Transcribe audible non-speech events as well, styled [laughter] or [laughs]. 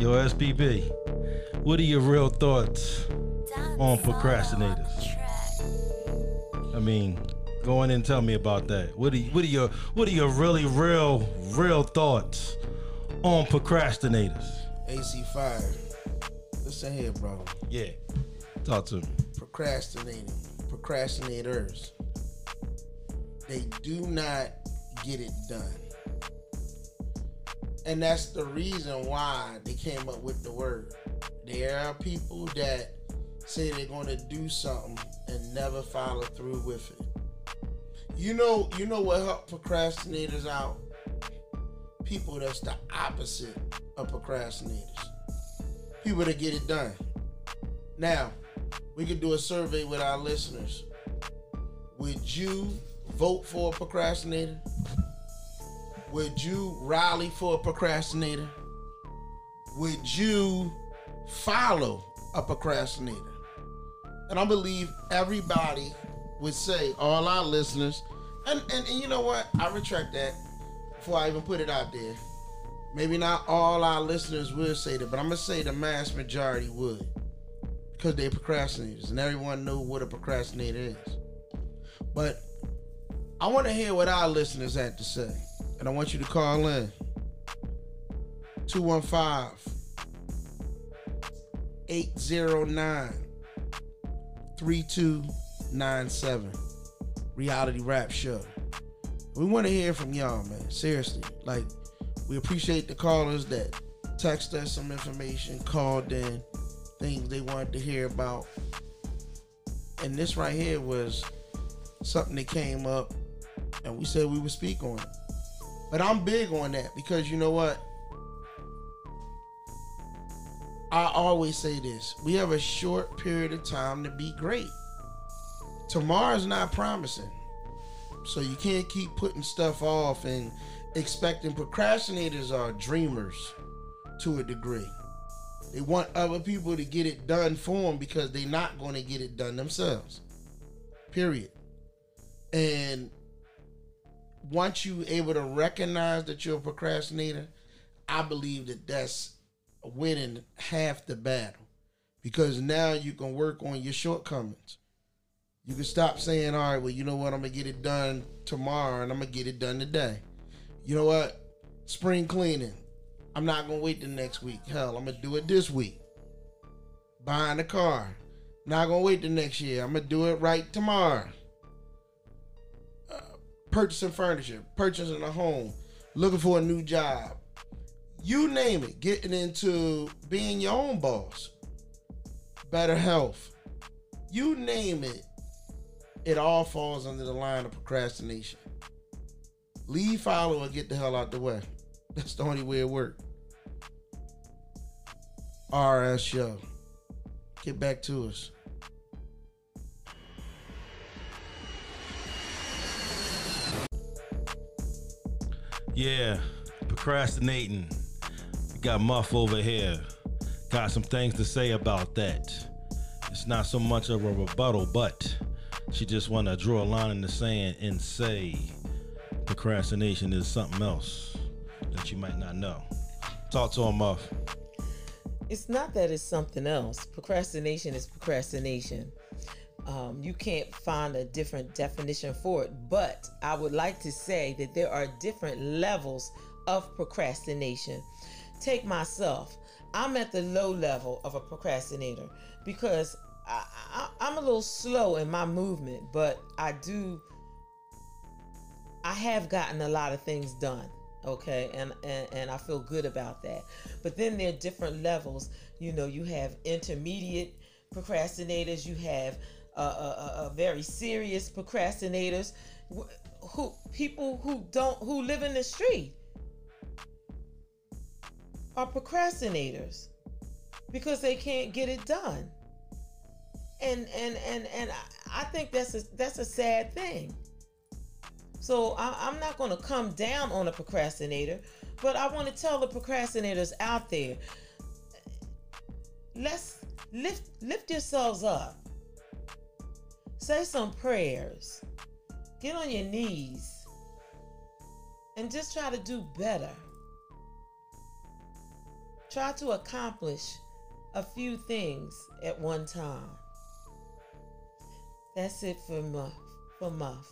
Yo, SBB, what are your real thoughts on procrastinators? I mean, go in and tell me about that. What are what are your what are your really real real thoughts on procrastinators? AC Fire. Listen here, bro. Yeah, talk to me. Procrastinating, procrastinators. They do not get it done. And that's the reason why they came up with the word. There are people that say they're going to do something and never follow through with it. You know, you know what help procrastinators out? People that's the opposite of procrastinators. People that get it done. Now, we could do a survey with our listeners. Would you vote for a procrastinator? Would you rally for a procrastinator? Would you follow a procrastinator? And I believe everybody would say, all our listeners, and, and, and you know what? I retract that before I even put it out there. Maybe not all our listeners will say that, but I'm gonna say the mass majority would. Because they're procrastinators and everyone know what a procrastinator is. But I want to hear what our listeners had to say. And I want you to call in 215 809 3297. Reality Rap Show. We want to hear from y'all, man. Seriously. Like, we appreciate the callers that text us some information, called in, things they wanted to hear about. And this right here was something that came up, and we said we would speak on it. But I'm big on that because you know what? I always say this we have a short period of time to be great. Tomorrow's not promising. So you can't keep putting stuff off and expecting procrastinators are dreamers to a degree. They want other people to get it done for them because they're not going to get it done themselves. Period. And once you able to recognize that you're a procrastinator, I believe that that's winning half the battle because now you can work on your shortcomings. You can stop saying, "All right, well, you know what? I'm gonna get it done tomorrow, and I'm gonna get it done today." You know what? Spring cleaning. I'm not gonna wait the next week. Hell, I'm gonna do it this week. Buying a car. Not gonna wait the next year. I'm gonna do it right tomorrow purchasing furniture, purchasing a home, looking for a new job. You name it, getting into being your own boss, better health. You name it, it all falls under the line of procrastination. Leave, follow, or get the hell out the way. [laughs] That's the only way it works. RS show. Get back to us. Yeah, procrastinating. We got Muff over here. Got some things to say about that. It's not so much of a rebuttal, but she just want to draw a line in the sand and say procrastination is something else that you might not know. Talk to him, Muff. It's not that it's something else. Procrastination is procrastination. Um, you can't find a different definition for it. But I would like to say that there are different levels of procrastination. Take myself. I'm at the low level of a procrastinator because I, am a little slow in my movement, but I do. I have gotten a lot of things done, okay, and, and and I feel good about that. But then there are different levels. You know, you have intermediate procrastinators. You have uh, uh, uh, very serious procrastinators, who people who don't who live in the street are procrastinators because they can't get it done. And and and and I think that's a that's a sad thing. So I, I'm not going to come down on a procrastinator, but I want to tell the procrastinators out there: let's lift lift yourselves up Say some prayers. Get on your knees and just try to do better. Try to accomplish a few things at one time. That's it for Muff. For Muff.